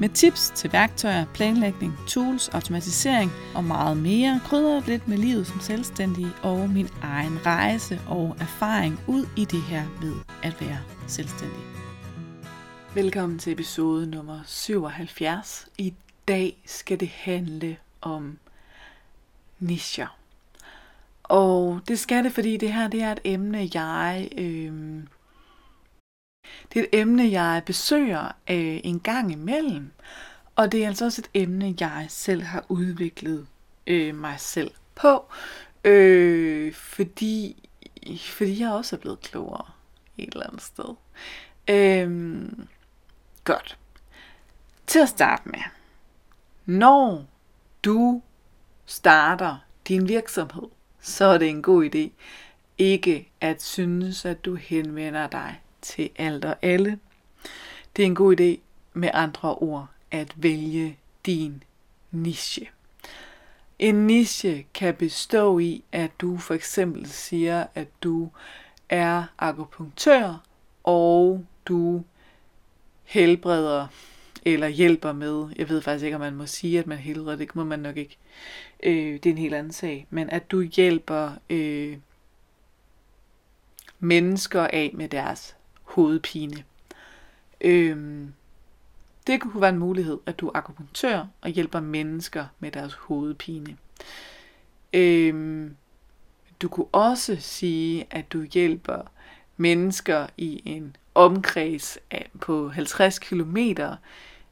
med tips til værktøjer, planlægning, tools, automatisering og meget mere. krydrer lidt med livet som selvstændig og min egen rejse og erfaring ud i det her med at være selvstændig. Velkommen til episode nummer 77. I dag skal det handle om nischer. Og det skal det, fordi det her det er et emne, jeg... Øh, det er et emne, jeg besøger øh, en gang imellem. Og det er altså også et emne, jeg selv har udviklet øh, mig selv på. Øh, fordi, fordi jeg også er blevet klogere et eller andet sted. Øh, godt. Til at starte med. Når du starter din virksomhed, så er det en god idé ikke at synes, at du henvender dig til alt og alle. Det er en god idé med andre ord at vælge din niche. En niche kan bestå i, at du for eksempel siger, at du er akupunktør, og du helbreder eller hjælper med, jeg ved faktisk ikke, om man må sige, at man helbreder, det må man nok ikke, øh, det er en helt anden sag, men at du hjælper øh, mennesker af med deres hovedpine. Øhm, det kunne være en mulighed, at du er akupunktør og hjælper mennesker med deres hovedpine. Øhm, du kunne også sige, at du hjælper mennesker i en omkreds af, på 50 km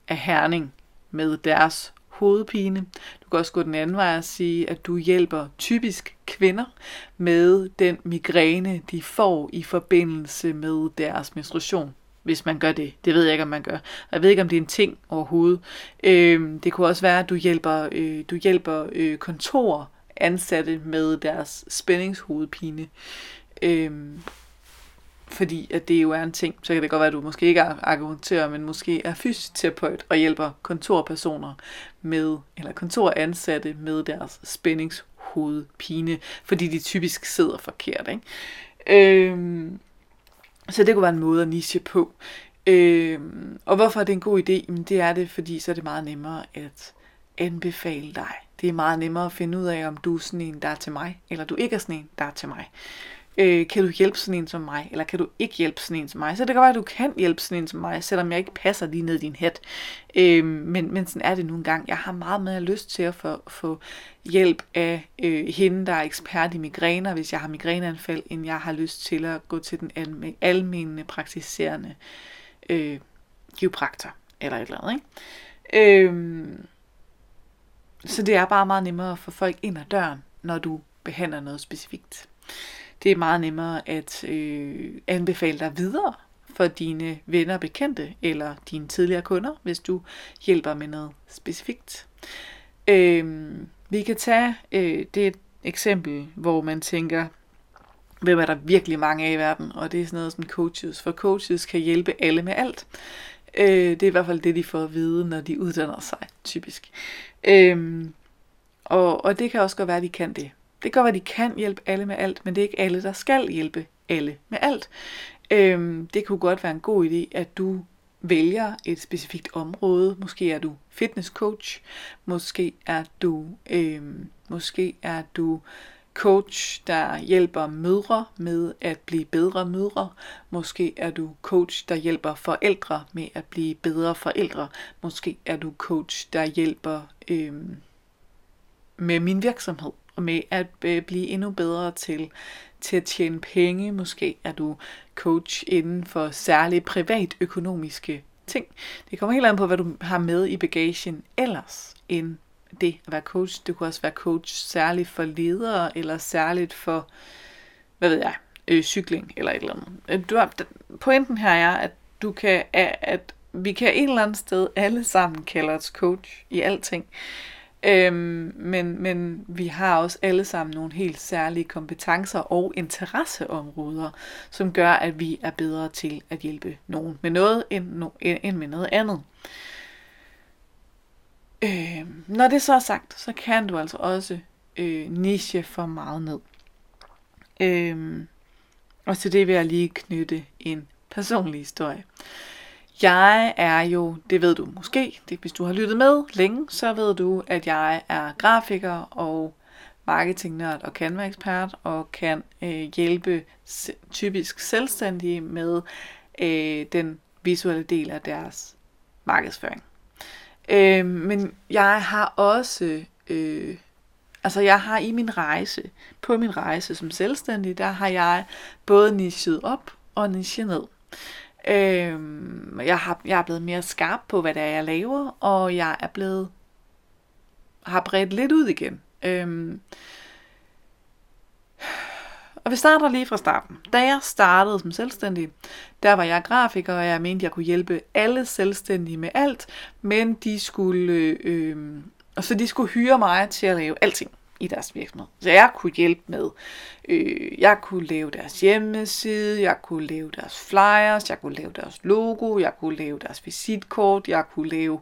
af Herning med deres hovedpine. Du kan også gå den anden vej og sige, at du hjælper typisk kvinder med den migræne, de får i forbindelse med deres menstruation hvis man gør det. Det ved jeg ikke, om man gør. Jeg ved ikke, om det er en ting overhovedet. Øh, det kunne også være, at du hjælper, øh, du hjælper øh, kontor ansatte med deres spændingshovedpine. Øh, fordi at det jo er en ting, så kan det godt være, at du måske ikke er argumentør, men måske er fysioterapeut og hjælper kontorpersoner med, eller kontoransatte med deres spændingshovedpine, fordi de typisk sidder forkert. Ikke? Øhm, så det kunne være en måde at niche på. Øhm, og hvorfor er det en god idé? Jamen det er det, fordi så er det meget nemmere at anbefale dig. Det er meget nemmere at finde ud af, om du er sådan en, der er til mig, eller du ikke er sådan en, der er til mig øh, kan du hjælpe sådan en som mig, eller kan du ikke hjælpe sådan en som mig. Så det kan være, at du kan hjælpe sådan en som mig, selvom jeg ikke passer lige ned i din hat. Øh, men, men sådan er det nu engang. Jeg har meget mere lyst til at få, få hjælp af øh, hende, der er ekspert i migræner, hvis jeg har migræneanfald, end jeg har lyst til at gå til den alme, almene praktiserende øh, geopraktor, eller et eller andet. Ikke? Øh, så det er bare meget nemmere at få folk ind ad døren, når du behandler noget specifikt det er meget nemmere at øh, anbefale dig videre for dine venner og bekendte eller dine tidligere kunder, hvis du hjælper med noget specifikt. Øh, vi kan tage øh, det et eksempel, hvor man tænker, hvem er der virkelig mange af i verden, og det er sådan noget som coaches, for coaches kan hjælpe alle med alt. Øh, det er i hvert fald det, de får at vide, når de uddanner sig, typisk. Øh, og, og det kan også godt være, at de kan det. Det kan godt være, at de kan hjælpe alle med alt, men det er ikke alle, der skal hjælpe alle med alt. Øhm, det kunne godt være en god idé, at du vælger et specifikt område. Måske er du fitness coach, måske er du, øhm, måske er du coach, der hjælper mødre med at blive bedre mødre. Måske er du coach, der hjælper forældre med at blive bedre forældre. Måske er du coach, der hjælper øhm, med min virksomhed med at øh, blive endnu bedre til, til at tjene penge. Måske er du coach inden for særlige privatøkonomiske ting. Det kommer helt an på, hvad du har med i bagagen ellers end det at være coach. Du kan også være coach særligt for ledere, eller særligt for, hvad ved jeg, øh, cykling, eller et eller andet. Øh, du har, pointen her er, at du kan, at vi kan et eller andet sted alle sammen kalde os coach i alting. Øhm, men, men vi har også alle sammen nogle helt særlige kompetencer og interesseområder, som gør, at vi er bedre til at hjælpe nogen med noget end, end med noget andet. Øh, når det så er sagt, så kan du altså også øh, niche for meget ned. Øh, og til det vil jeg lige knytte en personlig historie. Jeg er jo, det ved du måske, det, hvis du har lyttet med længe, så ved du, at jeg er grafiker og marketingnørd og Canva-ekspert og kan øh, hjælpe typisk selvstændige med øh, den visuelle del af deres markedsføring. Øh, men jeg har også, øh, altså jeg har i min rejse, på min rejse som selvstændig, der har jeg både nichet op og nichet ned. Øh, jeg, har, jeg er blevet mere skarp på, hvad det er, jeg laver, og jeg er blevet, har bredt lidt ud igen. Øh, og vi starter lige fra starten. Da jeg startede som selvstændig, der var jeg grafiker, og jeg mente, jeg kunne hjælpe alle selvstændige med alt, men de skulle, øh, og så de skulle hyre mig til at lave alting i deres virksomhed. Så jeg kunne hjælpe med, øh, jeg kunne lave deres hjemmeside, jeg kunne lave deres flyers, jeg kunne lave deres logo, jeg kunne lave deres visitkort, jeg kunne lave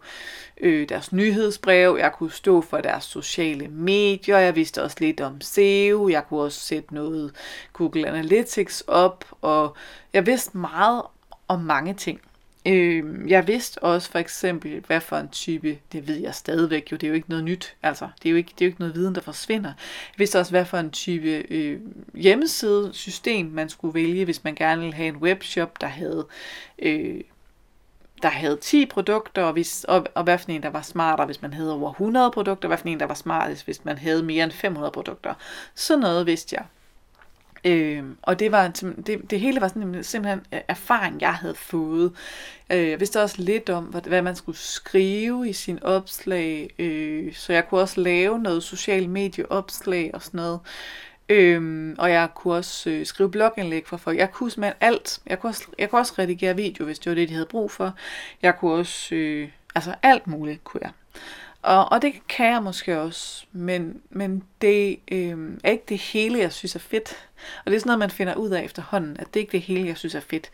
øh, deres nyhedsbrev, jeg kunne stå for deres sociale medier, jeg vidste også lidt om SEO, jeg kunne også sætte noget Google Analytics op, og jeg vidste meget om mange ting. Øh, jeg vidste også for eksempel, hvad for en type, det ved jeg stadigvæk jo, det er jo ikke noget nyt, altså det er jo ikke, det er jo ikke noget viden, der forsvinder. Jeg vidste også, hvad for en type øh, hjemmesidesystem man skulle vælge, hvis man gerne ville have en webshop, der havde øh, der havde 10 produkter, og, hvis, og, og hvad for en, der var smartere, hvis man havde over 100 produkter, og hvad for en, der var smartest, hvis man havde mere end 500 produkter. Så noget vidste jeg. Øh, og det var det, det hele var sådan, simpelthen øh, erfaring, jeg havde fået. Øh, jeg vidste også lidt om, hvad, hvad man skulle skrive i sin opslag, øh, så jeg kunne også lave noget social medieopslag og sådan noget. Øhm, og jeg kunne også øh, skrive blogindlæg for folk. Jeg kunne simpelthen alt. Jeg kunne, også, jeg kunne også redigere video, hvis det var det, de havde brug for. Jeg kunne også, øh, altså alt muligt kunne jeg. Og, og det kan jeg måske også, men, men det øh, er ikke det hele, jeg synes er fedt. Og det er sådan noget, man finder ud af efterhånden, at det ikke er det hele, jeg synes er fedt.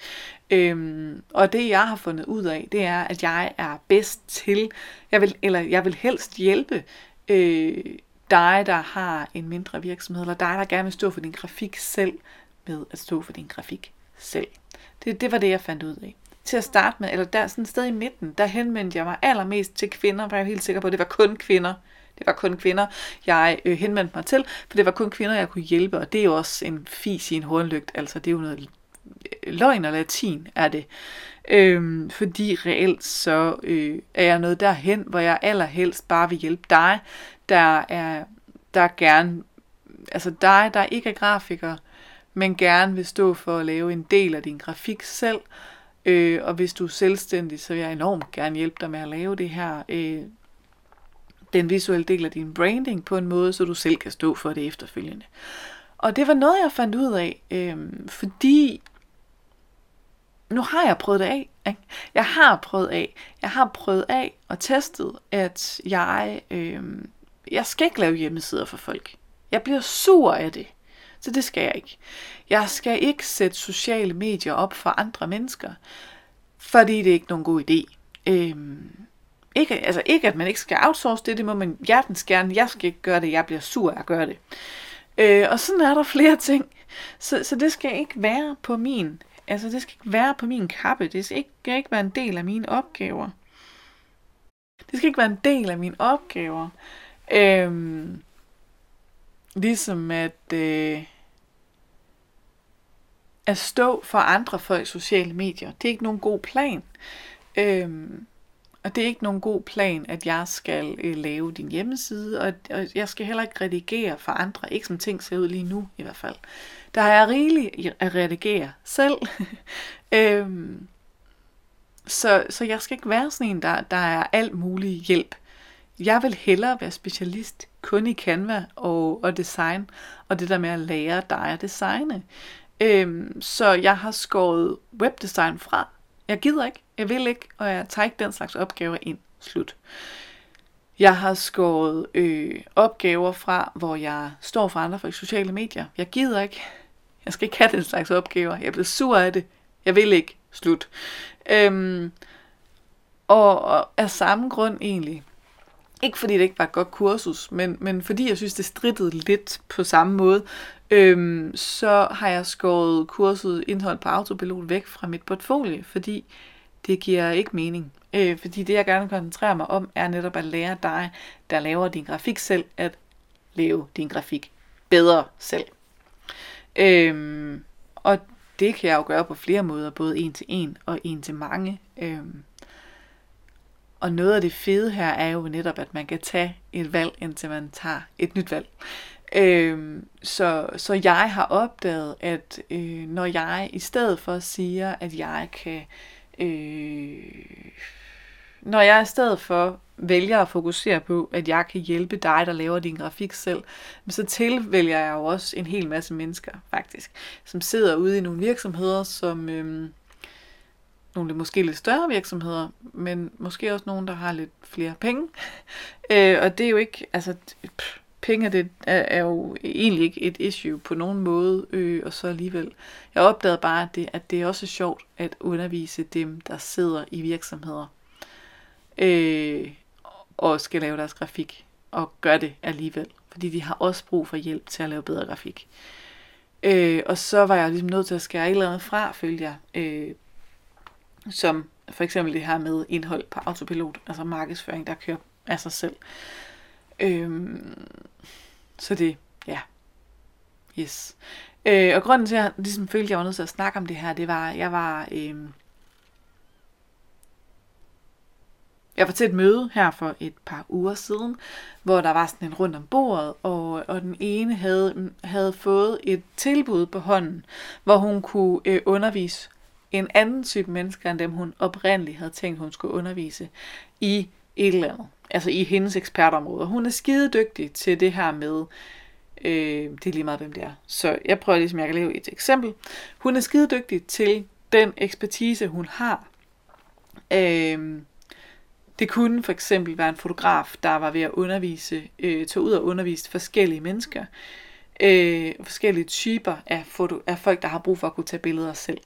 Øh, og det, jeg har fundet ud af, det er, at jeg er bedst til, jeg vil, eller jeg vil helst hjælpe øh, dig, der har en mindre virksomhed, eller dig, der gerne vil stå for din grafik selv, med at stå for din grafik selv. Det, det var det, jeg fandt ud af til at starte med, eller der sådan et sted i midten, der henvendte jeg mig allermest til kvinder, for jeg er helt sikker på, at det var kun kvinder. Det var kun kvinder, jeg øh, henvendte mig til, for det var kun kvinder, jeg kunne hjælpe, og det er jo også en fis i en hornlygt, altså det er jo noget løgn og latin, er det. Øhm, fordi reelt så øh, er jeg noget derhen, hvor jeg allerhelst bare vil hjælpe dig, der er der gerne, altså dig, der ikke er grafiker, men gerne vil stå for at lave en del af din grafik selv, Øh, og hvis du er selvstændig, så vil jeg enormt gerne hjælpe dig med at lave det her, øh, den visuelle del af din branding på en måde, så du selv kan stå for det efterfølgende. Og det var noget, jeg fandt ud af, øh, fordi nu har jeg prøvet det af. Ikke? Jeg har prøvet af. Jeg har prøvet af og testet, at jeg, øh, jeg skal ikke lave hjemmesider for folk. Jeg bliver sur af det. Så det skal jeg ikke. Jeg skal ikke sætte sociale medier op for andre mennesker, fordi det er ikke nogen god idé. Øhm, ikke, altså ikke, at man ikke skal outsource det, det må man hjertens gerne. Jeg skal ikke gøre det, jeg bliver sur af at gøre det. Øh, og sådan er der flere ting. Så, så det skal ikke være på min, altså det skal ikke være på min kappe. Det skal ikke, skal ikke være en del af mine opgaver. Det skal ikke være en del af mine opgaver. Øhm, Ligesom at, øh, at stå for andre folks sociale medier. Det er ikke nogen god plan. Øhm, og det er ikke nogen god plan, at jeg skal øh, lave din hjemmeside, og, og jeg skal heller ikke redigere for andre. Ikke som ting ser ud lige nu i hvert fald. Der har jeg rigeligt at redigere selv. øhm, så, så jeg skal ikke være sådan en, der, der er alt mulig hjælp. Jeg vil hellere være specialist kun i Canva og, og design, og det der med at lære dig at designe. Øhm, så jeg har skåret webdesign fra. Jeg gider ikke, jeg vil ikke, og jeg tager ikke den slags opgaver ind. Slut. Jeg har skåret øh, opgaver fra, hvor jeg står for andre for sociale medier. Jeg gider ikke. Jeg skal ikke have den slags opgaver. Jeg bliver sur af det. Jeg vil ikke. Slut. Øhm, og, og af samme grund egentlig. Ikke fordi det ikke var et godt kursus, men, men fordi jeg synes, det strittede lidt på samme måde, øhm, så har jeg skåret kurset indhold på autopilot væk fra mit portfolio, fordi det giver ikke mening. Øh, fordi det, jeg gerne koncentrerer mig om, er netop at lære dig, der laver din grafik selv, at lave din grafik bedre selv. Øhm, og det kan jeg jo gøre på flere måder, både en til en og en til mange. Øhm, og noget af det fede her er jo netop, at man kan tage et valg, indtil man tager et nyt valg. Øhm, så, så jeg har opdaget, at øh, når jeg i stedet for siger, at jeg kan øh, når jeg i stedet for vælger at fokusere på, at jeg kan hjælpe dig, der laver din grafik selv, så tilvælger jeg jo også en hel masse mennesker, faktisk, som sidder ude i nogle virksomheder, som øh, nogle måske lidt større virksomheder, men måske også nogen, der har lidt flere penge. øh, og det er jo ikke, altså, pff, penge det er, er jo egentlig ikke et issue på nogen måde, øh, og så alligevel. Jeg opdagede bare, at det, at det er også sjovt at undervise dem, der sidder i virksomheder, øh, og skal lave deres grafik, og gør det alligevel, fordi de har også brug for hjælp til at lave bedre grafik. Øh, og så var jeg ligesom nødt til at skære et eller andet fra, følte jeg, øh, som for eksempel det her med indhold på autopilot, altså markedsføring, der kører af sig selv. Øhm, så det, ja. Yes. Øh, og grunden til, at jeg ligesom følte, at jeg var nødt til at snakke om det her, det var, jeg var... Øhm, jeg var til et møde her for et par uger siden, hvor der var sådan en rundt om bordet, og, og den ene havde, havde fået et tilbud på hånden, hvor hun kunne øh, undervise en anden type mennesker, end dem hun oprindeligt havde tænkt, hun skulle undervise i et eller andet. Altså i hendes ekspertområde. Hun er skide dygtig til det her med, øh, det er lige meget, hvem det er. Så jeg prøver ligesom, jeg kan lave et eksempel. Hun er skide dygtig til den ekspertise, hun har. Øh, det kunne for eksempel være en fotograf, der var ved at undervise, øh, tog ud og undervise forskellige mennesker. Øh, forskellige typer af, foto, af folk, der har brug for at kunne tage billeder selv.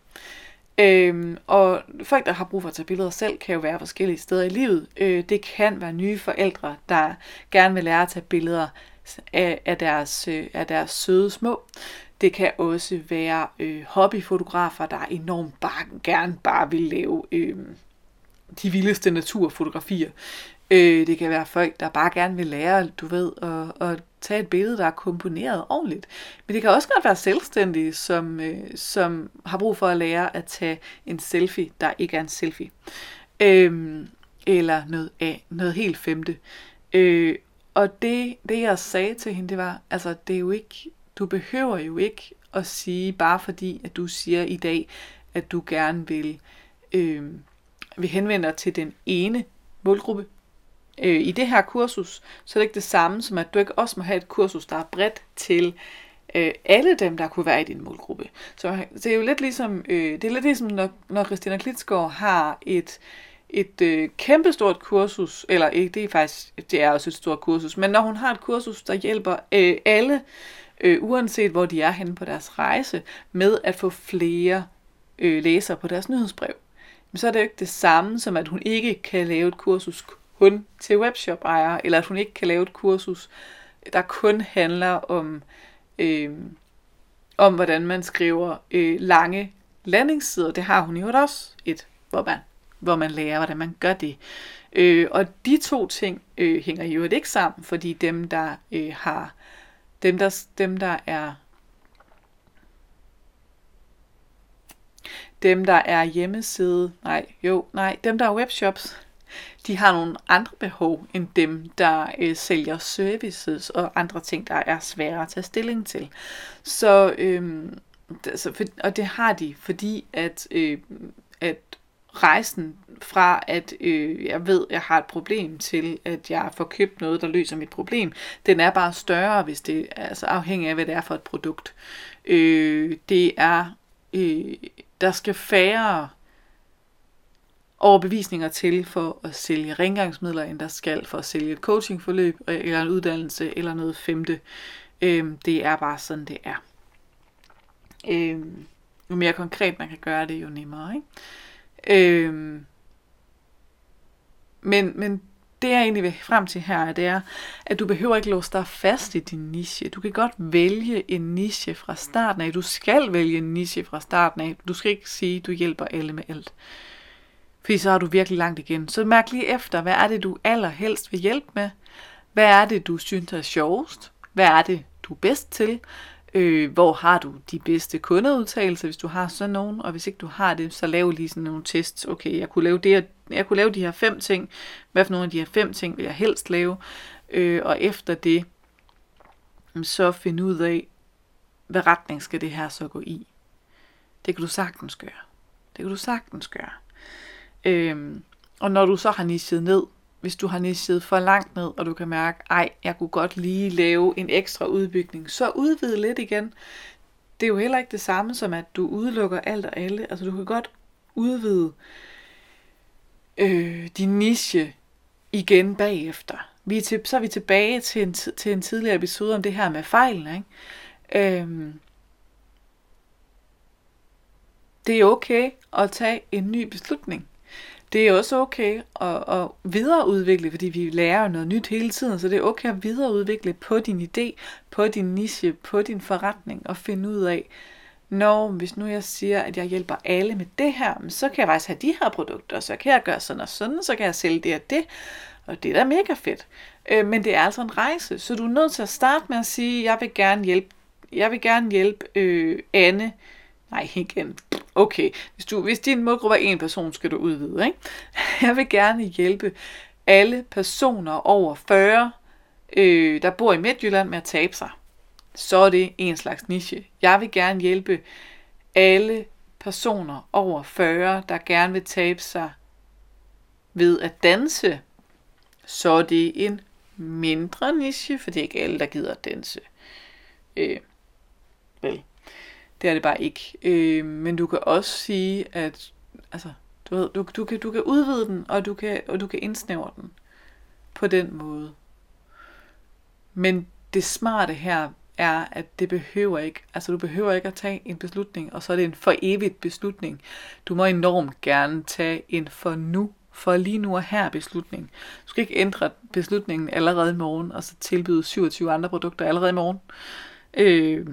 Øhm, og folk, der har brug for at tage billeder selv, kan jo være forskellige steder i livet. Øh, det kan være nye forældre, der gerne vil lære at tage billeder af, af, deres, øh, af deres søde små. Det kan også være øh, hobbyfotografer, der enormt bare, gerne bare vil lave øh, de vildeste naturfotografier. Øh, det kan være folk, der bare gerne vil lære, du ved, at, at tage et billede, der er komponeret ordentligt. Men det kan også godt være selvstændige, som, øh, som har brug for at lære at tage en selfie, der ikke er en selfie. Øh, eller noget, af, noget helt femte. Øh, og det, det, jeg sagde til hende, det var, altså, det er jo ikke, du behøver jo ikke at sige, bare fordi, at du siger i dag, at du gerne vil, øh, vil henvende dig til den ene målgruppe, øh, i det her kursus, så er det ikke det samme som, at du ikke også må have et kursus, der er bredt til øh, alle dem, der kunne være i din målgruppe. Så det er jo lidt ligesom, øh, det er lidt ligesom når, når Christina Klitsgaard har et, et øh, kæmpestort kursus, eller ikke, det er faktisk, det er også et stort kursus, men når hun har et kursus, der hjælper øh, alle, øh, uanset hvor de er henne på deres rejse, med at få flere øh, læsere på deres nyhedsbrev, så er det jo ikke det samme som, at hun ikke kan lave et kursus kun til webshop-ejere, eller at hun ikke kan lave et kursus, der kun handler om, øh, om hvordan man skriver øh, lange landingssider. Det har hun jo også et, hvor man, hvor man lærer, hvordan man gør det. Øh, og de to ting øh, hænger jo ikke sammen, fordi dem, der øh, har, dem der, dem, der er dem, der er hjemmeside, nej, jo, nej, dem, der er webshops, de har nogle andre behov end dem, der øh, sælger services og andre ting, der er svære at tage stilling til. Så, øh, så for, og det har de, fordi at, øh, at rejsen fra, at øh, jeg ved, jeg har et problem, til at jeg får købt noget, der løser mit problem, den er bare større, hvis det er altså afhængig af, hvad det er for et produkt. Øh, det er, øh, der skal færre overbevisninger til for at sælge rengøringsmidler, end der skal for at sælge et coachingforløb, øh, eller en uddannelse, eller noget femte. Øhm, det er bare sådan, det er. Øhm, jo mere konkret man kan gøre det, jo nemmere. Ikke? Øhm, men, men det jeg egentlig vil frem til her, det er, at du behøver ikke låse dig fast i din niche. Du kan godt vælge en niche fra starten af. Du skal vælge en niche fra starten af. Du skal ikke sige, at du hjælper alle med alt. Fordi så har du virkelig langt igen. Så mærk lige efter, hvad er det, du allerhelst vil hjælpe med? Hvad er det, du synes er sjovest? Hvad er det, du er bedst til? Øh, hvor har du de bedste kundeudtalelser, hvis du har sådan nogen, og hvis ikke du har det, så lav lige sådan nogle tests. Okay, jeg kunne lave det, jeg kunne lave de her fem ting. Hvad for nogle af de her fem ting vil jeg helst lave? Øh, og efter det, så finde ud af, hvad retning skal det her så gå i. Det kan du sagtens gøre. Det kan du sagtens gøre. Øhm, og når du så har nichet ned, hvis du har nisset for langt ned, og du kan mærke, ej, jeg kunne godt lige lave en ekstra udbygning, så udvid lidt igen. Det er jo heller ikke det samme som, at du udelukker alt og alle. Altså du kan godt udvide øh, din niche igen bagefter. Vi er til, så er vi tilbage til en, til en tidligere episode om det her med fejlen. Ikke? Øhm, det er okay at tage en ny beslutning det er også okay at, at videreudvikle, fordi vi lærer noget nyt hele tiden, så det er okay at videreudvikle på din idé, på din niche, på din forretning, og finde ud af, når hvis nu jeg siger, at jeg hjælper alle med det her, så kan jeg faktisk have de her produkter, så kan jeg gøre sådan og sådan, så kan jeg sælge det og det, og det er da mega fedt. Øh, men det er altså en rejse, så du er nødt til at starte med at sige, jeg vil gerne hjælpe, jeg vil gerne hjælpe øh, Anne, nej igen, okay, hvis, du, hvis din målgruppe er en person, skal du udvide. Ikke? Jeg vil gerne hjælpe alle personer over 40, øh, der bor i Midtjylland med at tabe sig. Så er det en slags niche. Jeg vil gerne hjælpe alle personer over 40, der gerne vil tabe sig ved at danse. Så er det en mindre niche, for det er ikke alle, der gider at danse. Øh. Det er det bare ikke. Øh, men du kan også sige, at altså, du, ved, du, du, kan, du kan udvide den, og du kan, og du kan indsnævre den på den måde. Men det smarte her er, at det behøver ikke, altså du behøver ikke at tage en beslutning, og så er det en for evigt beslutning. Du må enormt gerne tage en for nu, for lige nu og her beslutning. Du skal ikke ændre beslutningen allerede i morgen, og så tilbyde 27 andre produkter allerede i morgen. Øh,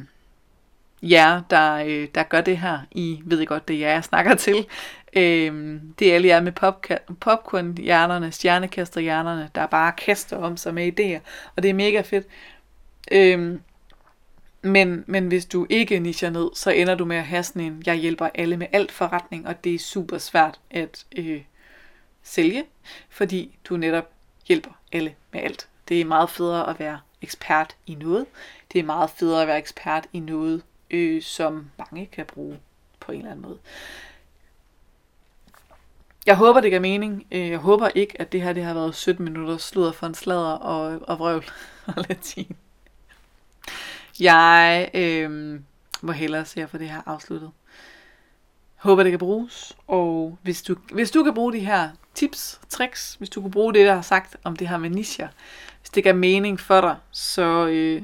jer, der, øh, der gør det her. I ved godt, det er jer, jeg snakker til. Øh, det er alle jer med popca- popcorn-hjernerne, stjernekaster-hjernerne, der bare kaster om sig med idéer. Og det er mega fedt. Øh, men, men hvis du ikke nicher ned, så ender du med at have sådan en, jeg hjælper alle med alt forretning, og det er super svært at øh, sælge, fordi du netop hjælper alle med alt. Det er meget federe at være ekspert i noget. Det er meget federe at være ekspert i noget, øh, som mange kan bruge på en eller anden måde. Jeg håber, det giver mening. Øh, jeg håber ikke, at det her det har været 17 minutter sludder for en sladder og, og vrøvl og latin. Jeg øh, må hellere se for det her afsluttet. Håber, det kan bruges. Og hvis du, hvis du kan bruge de her tips, tricks, hvis du kan bruge det, der har sagt om det her med nischer, hvis det giver mening for dig, så øh,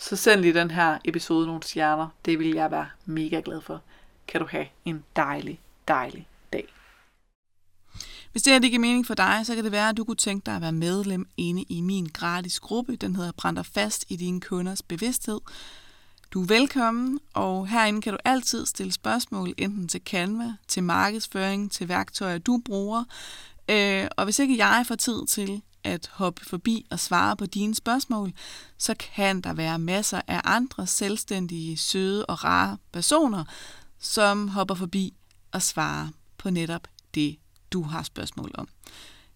så send lige den her episode nogle stjerner. Det vil jeg være mega glad for. Kan du have en dejlig, dejlig dag. Hvis det her det giver mening for dig, så kan det være, at du kunne tænke dig at være medlem inde i min gratis gruppe. Den hedder Brænder fast i dine kunders bevidsthed. Du er velkommen, og herinde kan du altid stille spørgsmål, enten til Canva, til markedsføring, til værktøjer, du bruger. Øh, og hvis ikke jeg får tid til at hoppe forbi og svare på dine spørgsmål, så kan der være masser af andre selvstændige, søde og rare personer, som hopper forbi og svarer på netop det, du har spørgsmål om.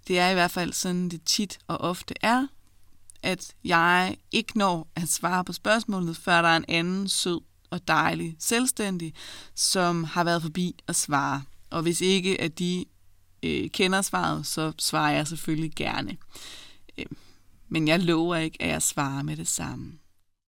Det er i hvert fald sådan, det tit og ofte er, at jeg ikke når at svare på spørgsmålet, før der er en anden sød og dejlig selvstændig, som har været forbi og svare. Og hvis ikke at de øh, kender svaret, så svarer jeg selvfølgelig gerne. Øh, men jeg lover ikke, at jeg svarer med det samme.